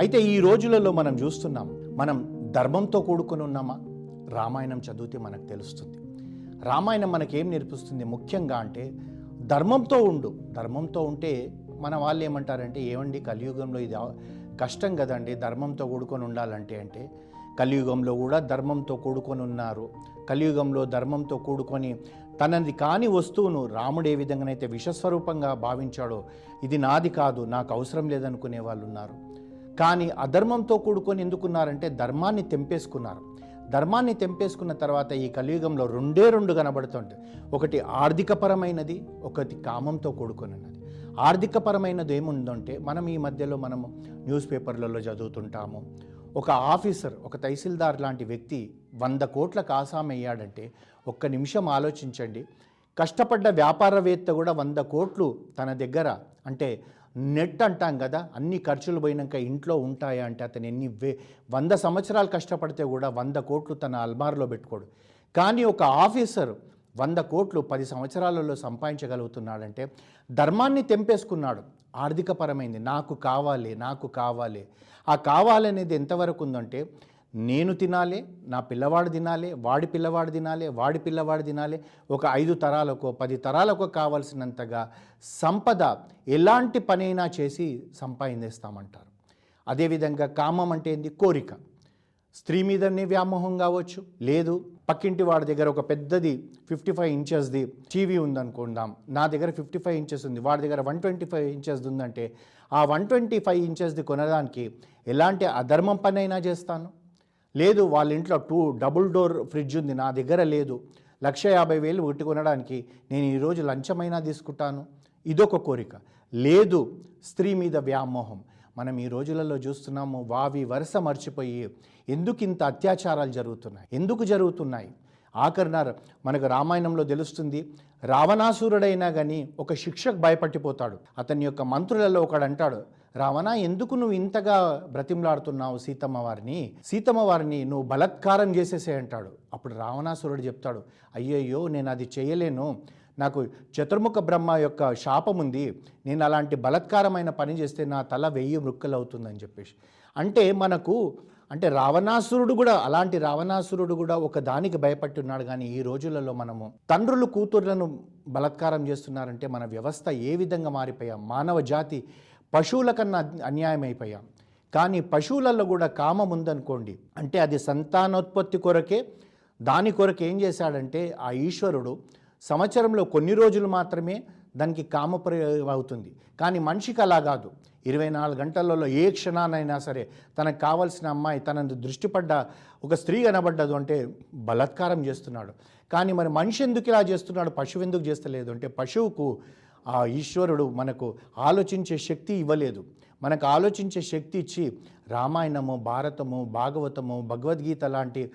అయితే ఈ రోజులలో మనం చూస్తున్నాం మనం ధర్మంతో కూడుకొని ఉన్నామా? రామాయణం చదివితే మనకు తెలుస్తుంది. రామాయణం మనకేం నేర్పిస్తుంది? ముఖ్యంగా అంటే ధర్మంతో ఉండు. ధర్మంతో ఉంటే మన వాళ్ళు ఏమంటారంటే ఏమండి కలియుగంలో ఇది కష్టం కదండి ధర్మంతో కూడుకొని ఉండాలంటే అంటే కలియుగంలో కూడా ధర్మంతో కూడుకొని ఉన్నారు. కలియుగంలో ధర్మంతో కూడుకొని తనది కాని వస్తువును రాముడు ఏ విధంగానైతే విషస్వరూపంగా భావించాడో ఇది నాది కాదు నాకు అవసరం లేదనుకునే వాళ్ళు ఉన్నారు. కానీ అధర్మంతో కూడుకొని ఎందుకున్నారంటే ధర్మాన్ని తెంపేసుకున్నారు. ధర్మాన్ని తెంపేసుకున్న తర్వాత ఈ కలియుగంలో రెండే రెండు కనబడుతుంది ఒకటి ఆర్థికపరమైనది ఒకటి కామంతో కూడుకొని ఆర్థికపరమైనది ఏముందంటే మనం ఈ మధ్యలో మనము న్యూస్ పేపర్లలో చదువుతుంటాము. ఒక ఆఫీసర్ ఒక తహసీల్దార్ లాంటి వ్యక్తి వంద కోట్ల కాసామయ్యాడంటే ఒక్క నిమిషం ఆలోచించండి. కష్టపడ్డ వ్యాపారవేత్త కూడా వంద కోట్లు తన దగ్గర అంటే నెట్ అంటాం కదా అన్ని ఖర్చులు పోయినాక ఇంట్లో ఉంటాయా అంటే అతను ఎన్ని వే వంద సంవత్సరాలు కష్టపడితే కూడా వంద కోట్లు తన అల్మార్లో పెట్టుకోడు. కానీ ఒక ఆఫీసర్ వంద కోట్లు పది సంవత్సరాలలో సంపాదించగలుగుతున్నాడంటే ధర్మాన్ని తెంపేసుకున్నాడు. ఆర్థికపరమైంది నాకు కావాలి నాకు కావాలి. ఆ కావాలనేది ఎంతవరకు ఉందంటే నేను తినాలి నా పిల్లవాడు తినాలి వాడి పిల్లవాడు తినాలి వాడి పిల్లవాడు తినాలి ఒక ఐదు తరాలకు పది తరాలకు కావాల్సినంతగా సంపద ఎలాంటి పనైనా చేసి సంపాదిస్తామంటారు అదేవిధంగా కామం అంటే ఏంది? కోరిక. స్త్రీ మీదనే వ్యామోహం కావచ్చు. లేదు పక్కింటి వాడి దగ్గర ఒక పెద్దది ఫిఫ్టీ ఫైవ్ ఇంచెస్ది టీవీ ఉందనుకుందాం. నా దగ్గర ఫిఫ్టీ ఫైవ్ ఇంచెస్ ఉంది. వాడి దగ్గర వన్ ట్వంటీ ఫైవ్ ఇంచెస్ది ఉందంటే ఆ వన్ ట్వంటీ ఫైవ్ ఇంచెస్ది కొనడానికి ఎలాంటి అధర్మం పనైనా చేస్తాను? లేదు వాళ్ళ ఇంట్లో టూ డబుల్ డోర్ ఫ్రిడ్జ్ ఉంది నా దగ్గర లేదు. లక్ష యాభై వేలు ఉట్టి కొనడానికి నేను ఈరోజు లంచమైనా తీసుకుంటాను. ఇదొక కోరిక. లేదు స్త్రీ మీద వ్యామోహం. మనం ఈ రోజులలో చూస్తున్నాము వావి వరుస మర్చిపోయి ఎందుకు ఇంత అత్యాచారాలు జరుగుతున్నాయి? ఎందుకు జరుగుతున్నాయి? ఆఖరినారు మనకు రామాయణంలో తెలుస్తుంది రావణాసురుడైనా కానీ ఒక శిక్షకు భయపట్టిపోతాడు. అతని యొక్క మంత్రులలో ఒకడు అంటాడు రావణ ఎందుకు నువ్వు ఇంతగా బ్రతిమలాడుతున్నావు సీతమ్మ వారిని? సీతమ్మ వారిని నువ్వు బలత్కారం చేసేసే అంటాడు. అప్పుడు రావణాసురుడు చెప్తాడు అయ్యయ్యో నేను అది చేయలేను. నాకు చతుర్ముఖ బ్రహ్మ యొక్క శాపం ఉంది. నేను అలాంటి బలత్కారమైన పని చేస్తే నా తల వెయ్యి మృక్కలు అవుతుందని చెప్పేసి. అంటే మనకు అంటే రావణాసురుడు కూడా అలాంటి రావణాసురుడు కూడా ఒక దానికి భయపట్టి ఉన్నాడు కానీ ఈ రోజులలో మనము తండ్రులు కూతుర్లను బలత్కారం చేస్తున్నారంటే మన వ్యవస్థ ఏ విధంగా మారిపోయాం? మానవ జాతి పశువుల కన్నా అన్యాయం అయిపోయాం. కానీ పశువులలో కూడా కామం ఉందనుకోండి. అంటే అది సంతానోత్పత్తి కొరకే దాని కొరకు ఏం చేశాడంటే ఆ ఈశ్వరుడు సంవత్సరంలో కొన్ని రోజులు మాత్రమే దానికి కామప్రయోగం అవుతుంది. కానీ మనిషికి అలా కాదు. ఇరవై నాలుగు గంటలలో ఏ క్షణానైనా సరే తనకు కావాల్సిన అమ్మాయి తనందు దృష్టిపడ్డ ఒక స్త్రీ కనబడ్డదు అంటే బలాత్కారం చేస్తున్నాడు. కానీ మరి మనిషి ఎందుకు ఇలా చేస్తున్నాడు? పశువు ఎందుకు చేస్తలేదు? అంటే పశువుకు ఆ ఈశ్వరుడు మనకు ఆలోచించే శక్తి ఇవ్వలేదు. మనకు ఆలోచించే శక్తి ఇచ్చి రామాయణము భారతము భాగవతము భగవద్గీత లాంటి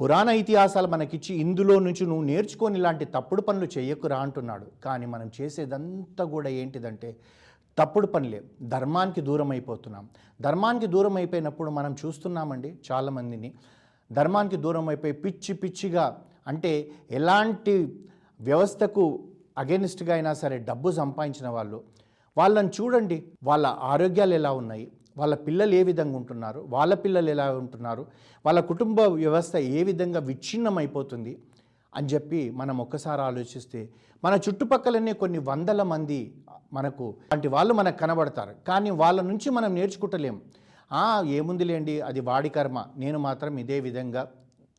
పురాణ ఇతిహాసాలు మనకిచ్చి ఇందులో నుంచి నువ్వు నేర్చుకొని ఇలాంటి తప్పుడు పనులు చేయకురా అంటున్నాడు. కానీ మనం చేసేదంతా కూడా ఏంటిదంటే తప్పుడు పనులే. ధర్మానికి దూరం అయిపోతున్నాం ధర్మానికి దూరం అయిపోయినప్పుడు మనం చూస్తున్నామండి చాలామందిని. ధర్మానికి దూరం అయిపోయి పిచ్చి పిచ్చిగా అంటే ఎలాంటి వ్యవస్థకు అగెనిస్ట్గా అయినా సరే డబ్బు సంపాదించిన వాళ్ళు వాళ్ళని చూడండి వాళ్ళ ఆరోగ్యాలు ఎలా ఉన్నాయి వాళ్ళ పిల్లలు ఏ విధంగా ఉంటున్నారు వాళ్ళ పిల్లలు ఎలా ఉంటున్నారు వాళ్ళ కుటుంబ వ్యవస్థ ఏ విధంగా విచ్ఛిన్నమైపోతుంది అని చెప్పి మనం ఒక్కసారి ఆలోచిస్తే మన చుట్టుపక్కలనే కొన్ని వందల మంది మనకు అంటే వాళ్ళు మనకు కనబడతారు. కానీ వాళ్ళ నుంచి మనం నేర్చుకుంటలేం. ఏముంది ఏముందిలేండి అది వాడి కర్మ. నేను మాత్రం ఇదే విధంగా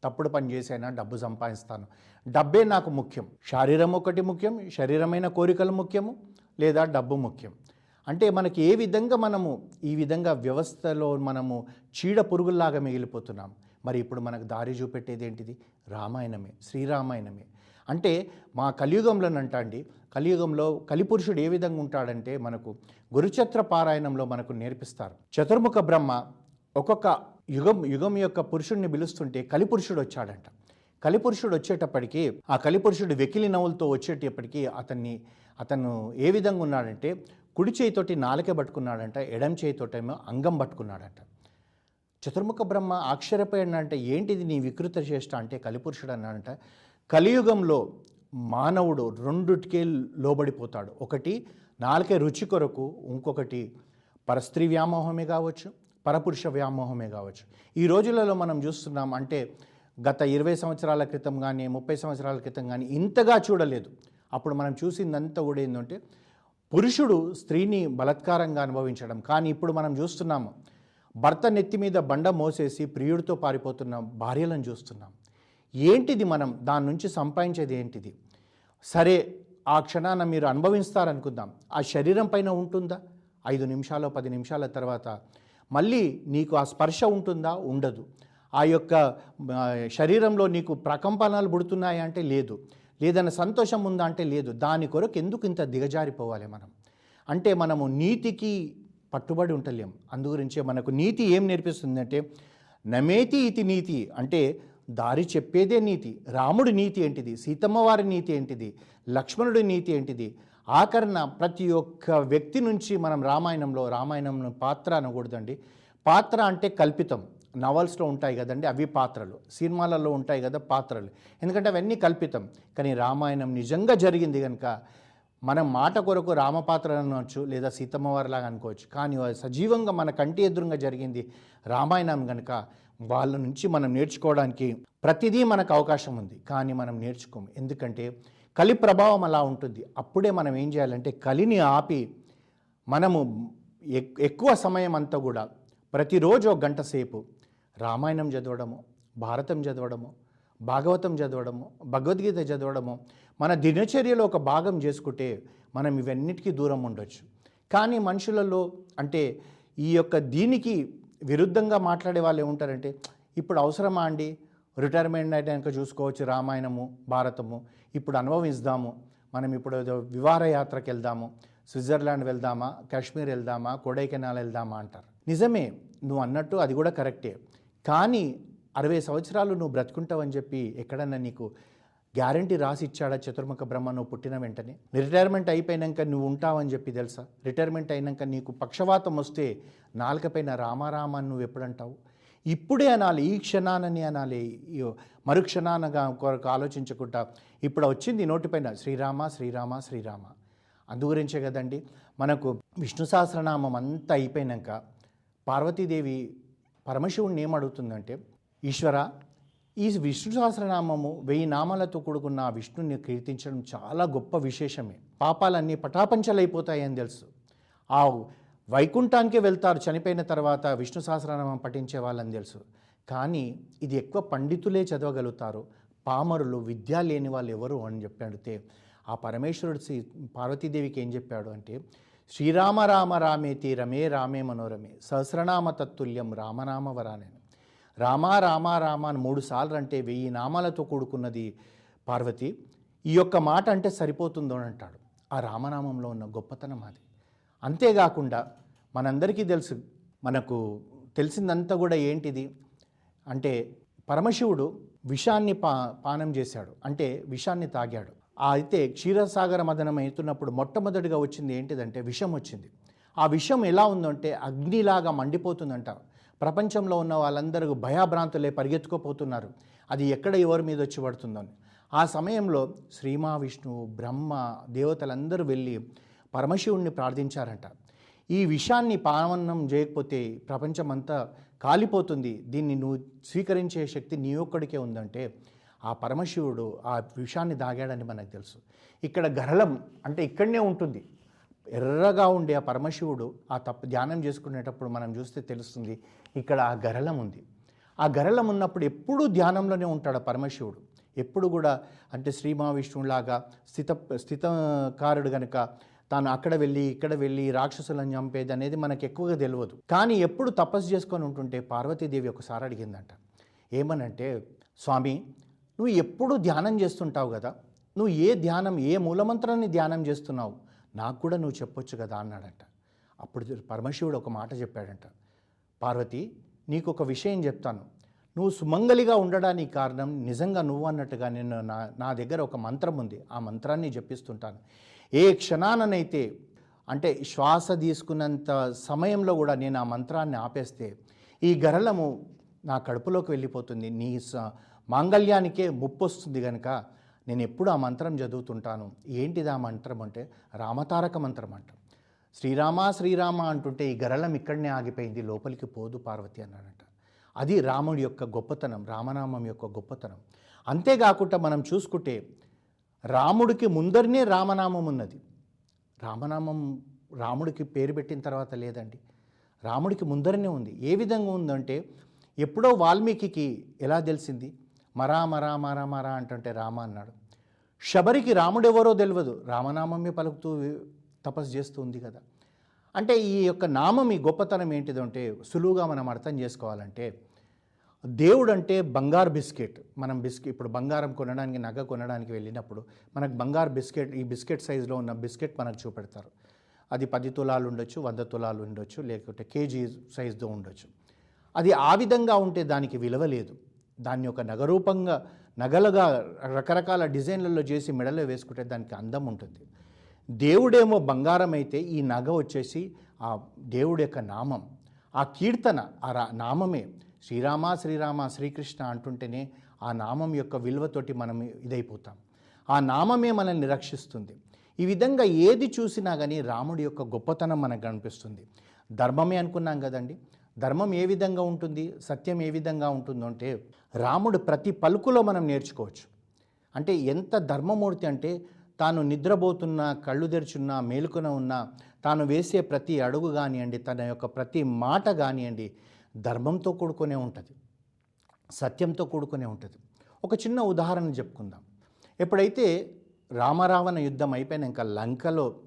తప్పుడు పని చేసైనా డబ్బు సంపాదిస్తాను. డబ్బే నాకు ముఖ్యం. శారీరం ఒకటి ముఖ్యం శరీరమైన కోరికలు ముఖ్యము లేదా డబ్బు ముఖ్యం. అంటే మనకి ఏ విధంగా మనము ఈ విధంగా వ్యవస్థలో మనము చీడ పురుగుల్లాగా మిగిలిపోతున్నాం? మరి ఇప్పుడు మనకు దారి చూపెట్టేది ఏంటిది? రామాయణమే శ్రీరామాయణమే. అంటే మా కలియుగంలోనంట అండి కలియుగంలో కలిపురుషుడు ఏ విధంగా ఉంటాడంటే మనకు గురుచత్ర పారాయణంలో మనకు నేర్పిస్తారు. చతుర్ముఖ బ్రహ్మ ఒక్కొక్క యుగం యుగం యొక్క పురుషుడిని పిలుస్తుంటే కలిపురుషుడు వచ్చాడంట కలిపురుషుడు వచ్చేటప్పటికీ ఆ కలిపురుషుడు వెకిలి నవ్వులతో వచ్చేటప్పటికీ అతన్ని అతను ఏ విధంగా ఉన్నాడంటే కుడి చేయితోటి నాలుకే పట్టుకున్నాడంట ఎడం చేయితోటేమో అంగం పట్టుకున్నాడంట. చతుర్ముఖ బ్రహ్మ ఆశ్చర్యపోయాడంటే ఏంటిది నీ వికృత చేష్ట? అంటే కలిపురుషుడు అన్నాడంట కలియుగంలో మానవుడు రెండుటికే లోబడిపోతాడు. ఒకటి నాలుకే రుచి కొరకు ఇంకొకటి పరస్త్రీ వ్యామోహమే కావచ్చు. పరపురుష వ్యామోహమే కావచ్చు. ఈ రోజులలో మనం చూస్తున్నాం అంటే గత ఇరవై సంవత్సరాల క్రితం కానీ ముప్పై సంవత్సరాల క్రితం కానీ ఇంతగా చూడలేదు. అప్పుడు మనం చూసిందంతా కూడా ఏంటంటే పురుషుడు స్త్రీని బలత్కారంగా అనుభవించడం. కానీ ఇప్పుడు మనం చూస్తున్నాము భర్త నెత్తి మీద బండ మోసేసి ప్రియుడితో పారిపోతున్న భార్యలను చూస్తున్నాం. ఏంటిది మనం? దాని నుంచి సంపాదించేది ఏంటిది? సరే ఆ క్షణాన మీరు అనుభవిస్తారనుకుందాం. ఆ శరీరం పైన ఉంటుందా? ఐదు నిమిషాలు పది నిమిషాల తర్వాత మళ్ళీ నీకు ఆ స్పర్శ ఉంటుందా? ఉండదు. ఆ యొక్క శరీరంలో నీకు ప్రకంపనలు పుడుతున్నాయా అంటే లేదు. లేదన్న సంతోషం ఉందా అంటే లేదు. దాని కొరకు ఎందుకు ఇంత దిగజారిపోవాలి మనం? అంటే మనము నీతికి పట్టుబడి ఉంటలేం. అందుగురించే మనకు నీతి ఏం నేర్పిస్తుందంటే నమేతి ఇతి నీతి అంటే దారి చెప్పేదే నీతి. రాముడి నీతి ఏంటిది? సీతమ్మవారి నీతి ఏంటిది? లక్ష్మణుడి నీతి ఏంటిది? ఆఖరణ ప్రతి ఒక్క వ్యక్తి నుంచి మనం రామాయణంలో రామాయణం పాత్ర అనకూడదండి. పాత్ర అంటే కల్పితం. నవల్స్లో ఉంటాయి కదండి అవి పాత్రలు. సినిమాలలో ఉంటాయి కదా పాత్రలు. ఎందుకంటే అవన్నీ కల్పితం. కానీ రామాయణం నిజంగా జరిగింది కనుక మనం మాట కొరకు రామపాత్ర అనవచ్చు లేదా సీతమ్మవారిలాగా అనుకోవచ్చు. కానీ సజీవంగా మన కంటి ఎదురుగా జరిగింది రామాయణం కనుక వాళ్ళ నుంచి మనం నేర్చుకోవడానికి ప్రతిదీ మనకు అవకాశం ఉంది. కానీ మనం నేర్చుకోము. ఎందుకంటే కలి ప్రభావం అలా ఉంటుంది. అప్పుడే మనం ఏం చేయాలంటే కలిని ఆపి మనము ఎక్- ఎక్కువ సమయం అంతా కూడా ప్రతిరోజు ఒక గంట సేపు రామాయణం చదవడము భారతం చదవడము భాగవతం చదవడము భగవద్గీత చదవడము మన దినచర్యలో ఒక భాగం చేసుకుంటే మనం ఇవన్నిటికీ దూరం ఉండొచ్చు. కానీ మనుషులలో అంటే ఈ యొక్క దీనికి విరుద్ధంగా మాట్లాడే వాళ్ళు ఏముంటారంటే ఇప్పుడు అవసరమా అండి? రిటైర్మెంట్ అయినాక చూసుకోవచ్చు రామాయణము భారతము. ఇప్పుడు అనుభవిస్తాము. మనం ఇప్పుడు ఏదో విహారయాత్రకు వెళ్దాము స్విట్జర్లాండ్ వెళ్దామా కాశ్మీర్ వెళ్దామా కొడైకెనాల్ వెళ్దామా అంటారు. నిజమే నువ్వు అన్నట్టు అది కూడా కరెక్టే. కానీ అరవై సంవత్సరాలు నువ్వు బ్రతుకుంటావని చెప్పి ఎక్కడన్నా నీకు గ్యారంటీ రాసి ఇచ్చాడా చతుర్ముఖ బ్రహ్మ నువ్వు పుట్టిన వెంటనే? రిటైర్మెంట్ అయిపోయినాక నువ్వు ఉంటావని చెప్పి తెలుసా? రిటైర్మెంట్ అయినాక నీకు పక్షవాతం వస్తే నాలుకపైన రామారామ నువ్వు ఎప్పుడంటావు? ఇప్పుడే అనాలి ఈ క్షణానని అనాలి మరుక్షణానగా మరు క్షణానగా కొరకు ఆలోచించకుండా ఇప్పుడు వచ్చింది నోటిపైన శ్రీరామ శ్రీరామ శ్రీరామ. అందుగురించే కదండి మనకు విష్ణు సహస్రనామం అంతా అయిపోయినాక పార్వతీదేవి పరమశివుణ్ణి ఏమడుగుతుందంటే ఈశ్వర ఈ విష్ణు సహస్రనామము వెయ్యి నామాలతో కూడుకున్న విష్ణుని కీర్తించడం చాలా గొప్ప విశేషమే. పాపాలన్నీ పటాపంచలైపోతాయని తెలుసు. ఆ వైకుంఠానికి వెళ్తారు. చనిపోయిన తర్వాత విష్ణు సహస్రనామం పఠించే వాళ్ళని తెలుసు. కానీ ఇది ఎక్కువ పండితులే చదవగలుగుతారు. పామరులు విద్య లేని వాళ్ళు ఎవరు అని చెప్పి అడిగితే ఆ పరమేశ్వరుడు శ్రీ పార్వతీదేవికి ఏం చెప్పాడు అంటే శ్రీరామ రామ రామేతి రమే రామే మనోరమే సహస్రనామ తత్తుల్యం రామనామ వరానే రామ రామ రామ అని మూడు సార్లు అంటే వెయ్యి నామాలతో కూడుకున్నది పార్వతి ఈ యొక్క మాట అంటే సరిపోతుందో అని అంటాడు. ఆ రామనామంలో ఉన్న గొప్పతనం అది. అంతేకాకుండా మనందరికీ తెలుసు మనకు తెలిసిందంతా కూడా ఏంటిది అంటే పరమశివుడు విషాన్ని పా పానం చేశాడు అంటే విషాన్ని తాగాడు. అయితే క్షీరసాగర మదనం అవుతున్నప్పుడు మొట్టమొదటిగా వచ్చింది ఏంటిదంటే విషం వచ్చింది. ఆ విషం ఎలా ఉందంటే అగ్నిలాగా మండిపోతుందంట. ప్రపంచంలో ఉన్న వాళ్ళందరూ భయాభ్రాంతులే పరిగెత్తుకోపోతున్నారు. అది ఎక్కడ ఎవరి మీద వచ్చి పడుతుందని. ఆ సమయంలో శ్రీ మహావిష్ణువు బ్రహ్మ దేవతలందరూ వెళ్ళి పరమశివుణ్ణి ప్రార్థించారంట. ఈ విషయాన్ని పావన్నం చేయకపోతే ప్రపంచమంతా కాలిపోతుంది. దీన్ని నువ్వు స్వీకరించే శక్తి నీ ఒక్కడికే ఉందంటే ఆ పరమశివుడు ఆ విషాన్ని దాగాడని మనకు తెలుసు. ఇక్కడ గరళం అంటే ఇక్కడనే ఉంటుంది. ఎర్రగా ఉండే ఆ పరమశివుడు ఆ తప్పు ధ్యానం చేసుకునేటప్పుడు మనం చూస్తే తెలుస్తుంది ఇక్కడ ఆ గరళం ఉంది. ఆ గరళం ఉన్నప్పుడు ఎప్పుడూ ధ్యానంలోనే ఉంటాడు పరమశివుడు. ఎప్పుడు కూడా అంటే శ్రీ మహావిష్ణువులాగా స్థిత స్థితకారుడు గనుక తాను అక్కడ వెళ్ళి ఇక్కడ వెళ్ళి రాక్షసులను చంపేది అనేది మనకు ఎక్కువగా తెలియదు కానీ ఎప్పుడు తపస్సు చేసుకొని ఉంటుంటే పార్వతీదేవి ఒకసారి అడిగిందంట. ఏమనంటే స్వామి నువ్వు ఎప్పుడు ధ్యానం చేస్తుంటావు కదా? నువ్వు ఏ ధ్యానం ఏ మూలమంత్రాన్ని ధ్యానం చేస్తున్నావు? నాకు కూడా నువ్వు చెప్పొచ్చు కదా? అన్నాడంట. అప్పుడు పరమశివుడు ఒక మాట చెప్పాడంట. పార్వతి నీకు ఒక విషయం చెప్తాను. నువ్వు సుమంగలిగా ఉండడానికి కారణం నిజంగా నువ్వు అన్నట్టుగా నేను నా నా దగ్గర ఒక మంత్రం ఉంది. ఆ మంత్రాన్ని జపిస్తుంటాను. ఏ క్షణాననైతే అంటే శ్వాస తీసుకున్నంత సమయంలో కూడా నేను ఆ మంత్రాన్ని ఆపేస్తే ఈ గరళము నా కడుపులోకి వెళ్ళిపోతుంది. నీ స మాంగళ్యానికే ముప్పు వస్తుంది కనుక నేను ఎప్పుడు ఆ మంత్రం చదువుతుంటాను. ఏంటిది ఆ మంత్రం అంటే రామతారక మంత్రం అంట. శ్రీరామ శ్రీరామ అంటుంటే ఈ గరళం ఇక్కడనే ఆగిపోయింది లోపలికి పోదు పార్వతి అన్నాడంట. అది రాముడి యొక్క గొప్పతనం రామనామం యొక్క గొప్పతనం. అంతేకాకుండా మనం చూసుకుంటే రాముడికి ముందరనే రామనామం ఉన్నది. రామనామం రాముడికి పేరు పెట్టిన తర్వాత లేదండి. రాముడికి ముందరనే ఉంది. ఏ విధంగా ఉందంటే ఎప్పుడో వాల్మీకి ఎలా తెలిసింది? మరా మరా మరా మరా అంటుంటే రామ అన్నాడు. శబరికి రాముడెవరో తెలియదు రామనామమే పలుకుతూ తపస్సు చేస్తూ ఉంది కదా. అంటే ఈ యొక్క నామం ఈ గొప్పతనం ఏంటిదంటే సులువుగా మనం అర్థం చేసుకోవాలంటే దేవుడు అంటే బంగారు బిస్కెట్. మనం బిస్కెట్ ఇప్పుడు బంగారం కొనడానికి నగ కొనడానికి వెళ్ళినప్పుడు మనకు బంగారు బిస్కెట్ ఈ బిస్కెట్ సైజులో ఉన్న బిస్కెట్ మనకు చూపెడతారు. అది పది తులాలు ఉండొచ్చు వంద తులాలు ఉండొచ్చు లేకపోతే కేజీ సైజుతో ఉండొచ్చు. అది ఆ విధంగా ఉంటే దానికి విలువ లేదు. దాన్ని ఒక నగరూపంగా నగలుగా రకరకాల డిజైన్లలో చేసి మెడలో వేసుకుంటే దానికి అందం ఉంటుంది. దేవుడేమో బంగారం అయితే ఈ నగ వచ్చేసి ఆ దేవుడి యొక్క నామం ఆ కీర్తన ఆ రా నామమే. శ్రీరామ శ్రీరామ శ్రీకృష్ణ అంటుంటేనే ఆ నామం యొక్క విలువతోటి మనం ఇదైపోతాం. ఆ నామమే మనల్ని రక్షిస్తుంది. ఈ విధంగా ఏది చూసినా కానీ రాముడి యొక్క గొప్పతనం మనకు కనిపిస్తుంది. ధర్మమే అనుకున్నాం కదండి. ధర్మం ఏ విధంగా ఉంటుంది? సత్యం ఏ విధంగా ఉంటుందో అంటే రాముడు ప్రతి పలుకులో మనం నేర్చుకోవచ్చు. అంటే ఎంత ధర్మమూర్తి అంటే తాను నిద్రపోతున్నా కళ్ళు తెరుచున్నా మేలుకున ఉన్నా తాను వేసే ప్రతి అడుగు కానివ్వండి తన యొక్క ప్రతి మాట కానివ్వండి ధర్మంతో కూడుకునే ఉంటుంది. సత్యంతో కూడుకునే ఉంటుంది. ఒక చిన్న ఉదాహరణ చెప్పుకుందాం. ఎప్పుడైతే రామరావణ యుద్ధం అయిపోయినాక లంకలో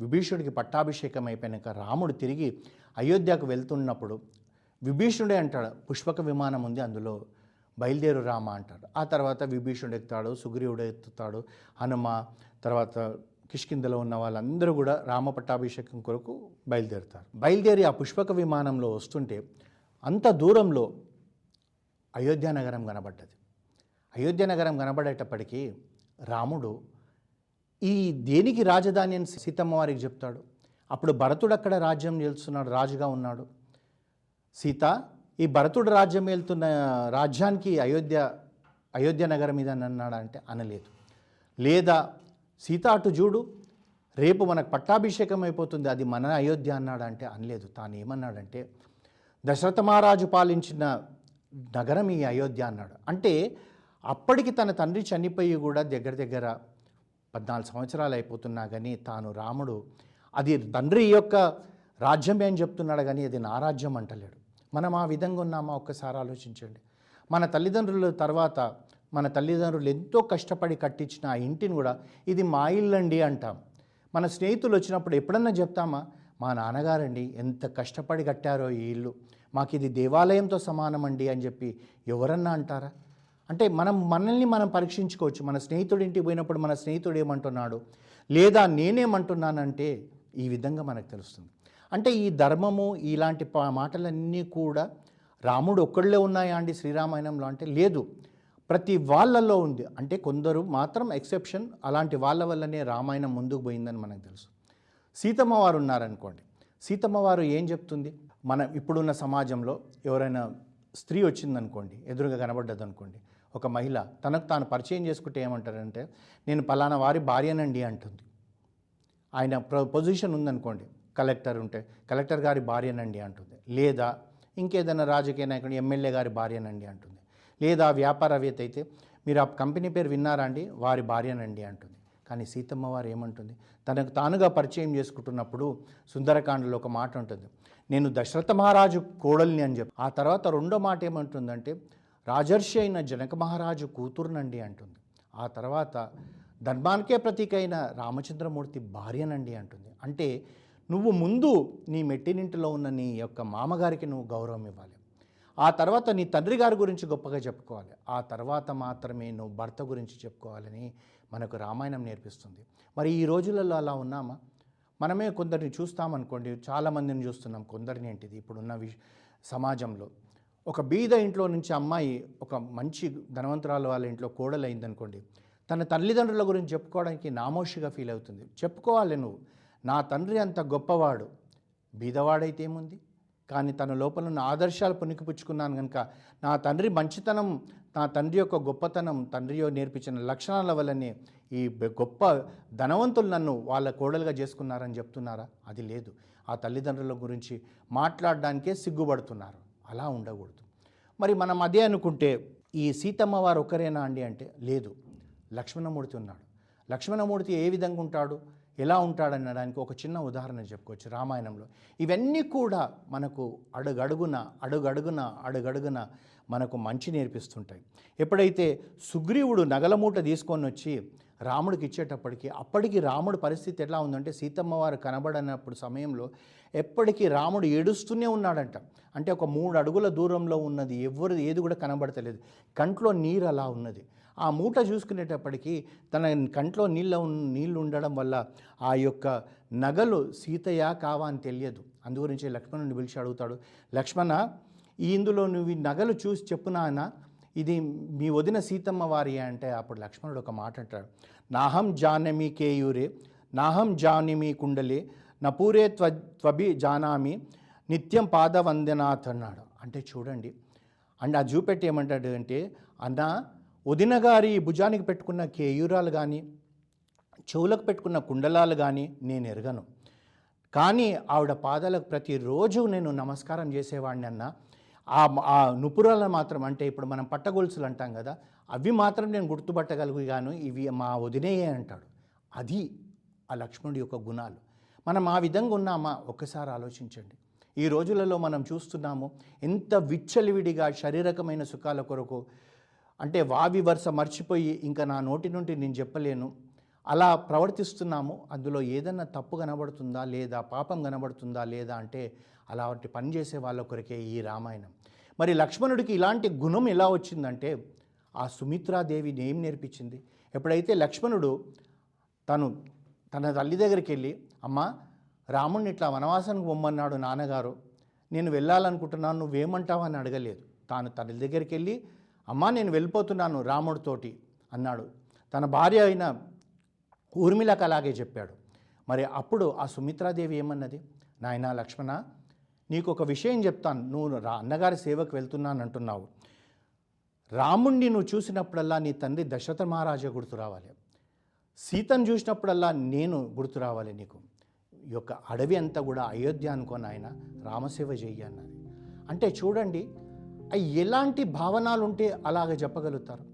విభీషుడికి పట్టాభిషేకం అయిపోయినాక రాముడు తిరిగి అయోధ్యకు వెళ్తున్నప్పుడు విభీషణుడే అంటాడు పుష్పక విమానం ఉంది అందులో బయలుదేరు రామ అంటాడు. ఆ తర్వాత విభీషణుడు ఎక్కుతాడు సుగ్రీవుడు ఎత్తుతాడు హనుమ తర్వాత కిష్కిందలో ఉన్న వాళ్ళందరూ కూడా రామ పట్టాభిషేకం కొరకు బయలుదేరుతారు. బయలుదేరి ఆ పుష్పక విమానంలో వస్తుంటే అంత దూరంలో అయోధ్య నగరం కనబడ్డది. అయోధ్య నగరం కనబడేటప్పటికీ రాముడు ఈ దేనికి రాజధాని అని సీతమ్మ వారికి చెప్తాడు. అప్పుడు భరతుడు అక్కడ రాజ్యం నిలుస్తున్నాడు రాజుగా ఉన్నాడు. సీత ఈ భరతుడు రాజ్యం వెళ్తున్న రాజ్యానికి అయోధ్య అయోధ్య నగరం మీద అన్నాడా అంటే అనలేదు. లేదా సీత అటు చూడు రేపు మనకు పట్టాభిషేకం అయిపోతుంది. అది మన అయోధ్య అన్నాడంటే అనలేదు. తాను ఏమన్నాడంటే దశరథ మహారాజు పాలించిన నగరం ఈ అయోధ్య అన్నాడు. అంటే అప్పటికి తన తండ్రి చనిపోయి కూడా దగ్గర దగ్గర పద్నాలుగు సంవత్సరాలు అయిపోతున్నా కానీ తాను రాముడు అది తండ్రి యొక్క రాజ్యమే అని చెప్తున్నాడు కానీ అది నా రాజ్యం అంటలేడు. మనం ఆ విధంగా ఉన్నామా? ఒక్కసారి ఆలోచించండి. మన తల్లిదండ్రుల తర్వాత మన తల్లిదండ్రులు ఎంతో కష్టపడి కట్టించిన ఆ ఇంటిని కూడా ఇది మా ఇల్లండి అంటాం. మన స్నేహితులు వచ్చినప్పుడు ఎప్పుడన్నా చెప్తామా మా నాన్నగారండి ఎంత కష్టపడి కట్టారో ఈ ఇల్లు మాకు ఇది దేవాలయంతో సమానమండి అని చెప్పి ఎవరన్నా అంటారా? అంటే మనం మనల్ని మనం పరీక్షించుకోవచ్చు. మన స్నేహితుడి ఇంటికి పోయినప్పుడు మన స్నేహితుడు ఏమంటున్నాడు లేదా నేనేమంటున్నానంటే ఈ విధంగా మనకు తెలుస్తుంది. అంటే ఈ ధర్మము ఇలాంటి మాటలన్నీ కూడా రాముడు ఒక్కళ్ళే ఉన్నాయా అండి శ్రీరామాయణంలో? అంటే లేదు. ప్రతి వాళ్ళల్లో ఉంది. అంటే కొందరు మాత్రం ఎక్సెప్షన్ అలాంటి వాళ్ళ వల్లనే రామాయణం ముందుకు పోయిందని మనకు తెలుసు. సీతమ్మ వారు ఉన్నారనుకోండి. సీతమ్మ వారు ఏం చెప్తుంది? మనం ఇప్పుడున్న సమాజంలో ఎవరైనా స్త్రీ వచ్చిందనుకోండి ఎదురుగా కనబడ్డది అనుకోండి ఒక మహిళ తనకు తాను పరిచయం చేసుకుంటే ఏమంటారంటే నేను పలానా వారి భార్యనండి అంటుంది. ఆయన పొజిషన్ ఉందనుకోండి కలెక్టర్ ఉంటే కలెక్టర్ గారి భార్యనండి అంటుంది. లేదా ఇంకేదైనా రాజకీయ నాయకుడు ఎమ్మెల్యే గారి భార్యనండి అంటుంది. లేదా వ్యాపారవేత్త అయితే మీరు ఆ కంపెనీ పేరు విన్నారా అండి? వారి భార్యనండి అంటుంది. కానీ సీతమ్మ వారు ఏమంటుంది? తనకు తానుగా పరిచయం చేసుకుంటున్నప్పుడు సుందరకాండలో ఒక మాట ఉంటుంది. నేను దశరథ మహారాజు కోడల్ని అని చెప్పి. ఆ తర్వాత రెండో మాట ఏమంటుందంటే రాజర్షి అయిన జనక మహారాజు కూతురునండి అంటుంది. ఆ తర్వాత ధర్మానికే ప్రతీక అయిన రామచంద్రమూర్తి భార్యనండి అంటుంది. అంటే నువ్వు ముందు నీ మెట్టినింటిలో ఉన్న నీ యొక్క మామగారికి నువ్వు గౌరవం ఇవ్వాలి. ఆ తర్వాత నీ తండ్రి గారి గురించి గొప్పగా చెప్పుకోవాలి. ఆ తర్వాత మాత్రమే నువ్వు భర్త గురించి చెప్పుకోవాలని మనకు రామాయణం నేర్పిస్తుంది. మరి ఈ రోజులలో అలా ఉన్నామా? మనమే కొందరిని చూస్తామనుకోండి చాలామందిని చూస్తున్నాం. కొందరిని ఏంటిది? ఇప్పుడున్న వి సమాజంలో ఒక బీద ఇంట్లో నుంచి అమ్మాయి ఒక మంచి ధనవంతురాలు వాళ్ళ ఇంట్లో కోడలైందనుకోండి తన తల్లిదండ్రుల గురించి చెప్పుకోవడానికి నామోషిగా ఫీల్ అవుతుంది చెప్పుకోవాలి నువ్వు నా తండ్రి అంత గొప్పవాడు బీదవాడైతే ఏముంది? కానీ తన లోపల ఉన్న ఆదర్శాలు పుణికిపుచ్చుకున్నాను కనుక నా తండ్రి మంచితనం నా తండ్రి యొక్క గొప్పతనం తండ్రి నేర్పించిన లక్షణాల వల్లనే ఈ గొప్ప ధనవంతులు నన్ను వాళ్ళ కోడలుగా చేసుకున్నారని చెప్తున్నారా? అది లేదు. ఆ తల్లిదండ్రుల గురించి మాట్లాడడానికే సిగ్గుపడుతున్నారు. అలా ఉండకూడదు. మరి మనం అదే అనుకుంటే ఈ సీతమ్మ వారు ఒకరేనా అండి అంటే లేదు. లక్ష్మణమూర్తి ఉన్నాడు. లక్ష్మణమూర్తి ఏ విధంగా ఉంటాడు? ఎలా ఉంటాడనడానికి ఒక చిన్న ఉదాహరణ చెప్పుకోవచ్చు రామాయణంలో. ఇవన్నీ కూడా మనకు అడుగడుగున అడుగడుగున అడుగడుగున మనకు మంచి నేర్పిస్తుంటాయి. ఎప్పుడైతే సుగ్రీవుడు నగలమూట తీసుకొని వచ్చి రాముడికి ఇచ్చేటప్పటికి అప్పటికి రాముడి పరిస్థితి ఎలా ఉందంటే సీతమ్మ వారు కనబడనప్పుడు సమయంలో ఎప్పటికీ రాముడు ఏడుస్తూనే ఉన్నాడంట. అంటే ఒక మూడు అడుగుల దూరంలో ఉన్నది ఎవరు ఏది కూడా కనబడతలేదు. కంట్లో నీరు అలా ఉన్నది. ఆ మూట చూసుకునేటప్పటికీ తన కంట్లో నీళ్ళ నీళ్ళు ఉండడం వల్ల ఆ యొక్క నగలు సీతయా కావా అని తెలియదు. అందుగురించి లక్ష్మణుని పిలిచి అడుగుతాడు లక్ష్మణ ఈ ఇందులో నువ్వు నగలు చూసి చెప్పునాన ఇది మీ వదిన సీతమ్మ వారి అంటే అప్పుడు లక్ష్మణుడు ఒక మాట అంటాడు నాహం జానమి కేయూరే నాహం జానిమి కుండలే నపూరే త్వ త్వబి జానామి నిత్యం పాదవందనాథ్ అన్నాడు. అంటే చూడండి అండ్ ఆ చూపెట్టి ఏమంటాడు అంటే అన్నా వదిన గారి భుజానికి పెట్టుకున్న కేయూరాలు కానీ చెవులకు పెట్టుకున్న కుండలాలు కానీ నేను ఎరగను. కానీ ఆవిడ పాదాలకు ప్రతిరోజు నేను నమస్కారం చేసేవాడిని అన్న. ఆ ఆ నుపురాలను మాత్రం అంటే ఇప్పుడు మనం పట్టగొలుసులు అంటాం కదా అవి మాత్రం నేను గుర్తుపట్టగలుగుగాను ఇవి మా వదినేయే అంటాడు. అది ఆ లక్ష్మణుడి యొక్క గుణాలు. మనం ఆ విధంగా ఉన్నామా? ఒక్కసారి ఆలోచించండి. ఈ రోజులలో మనం చూస్తున్నాము ఎంత విచ్చలివిడిగా శారీరకమైన సుఖాల కొరకు అంటే వావి వరుస మర్చిపోయి ఇంకా నా నోటి నుండి నేను చెప్పలేను. అలా ప్రవర్తిస్తున్నాము. అందులో ఏదన్నా తప్పు కనబడుతుందా లేదా పాపం కనబడుతుందా లేదా అంటే అలాంటి పని చేసే వాళ్ళ కొరకే ఈ రామాయణం. మరి లక్ష్మణుడికి ఇలాంటి గుణం ఎలా వచ్చిందంటే ఆ సుమిత్రాదేవి ఏం నేర్పించింది? ఎప్పుడైతే లక్ష్మణుడు తను తన తల్లి దగ్గరికి వెళ్ళి అమ్మ రాముడిని ఇట్లా వనవాసానికి పొమ్మన్నాడు నాన్నగారు. నేను వెళ్ళాలనుకుంటున్నాను నువ్వేమంటావు? అని అడగలేదు. తాను తన దగ్గరికి వెళ్ళి అమ్మా నేను వెళ్ళిపోతున్నాను రాముడితోటి అన్నాడు. తన భార్య అయిన ఊర్మిళకు అలాగే చెప్పాడు. మరి అప్పుడు ఆ సుమిత్రాదేవి ఏమన్నది? నాయనా లక్ష్మణ నీకు ఒక విషయం చెప్తాను. నువ్వు రా అన్నగారి సేవకు వెళ్తున్నాను అంటున్నావు రాముణ్ణి నువ్వు చూసినప్పుడల్లా నీ తండ్రి దశరథ మహారాజా గుర్తు రావాలి. సీతను చూసినప్పుడల్లా నేను గుర్తు రావాలి నీకు. ఈ యొక్క అడవి అంతా కూడా అయోధ్య అనుకోని ఆయన రామసేవ చెయ్యి అన్నది. అంటే చూడండి ఎలాంటి భావనలు ఉంటే అలాగ చెప్పగలుగుతారు.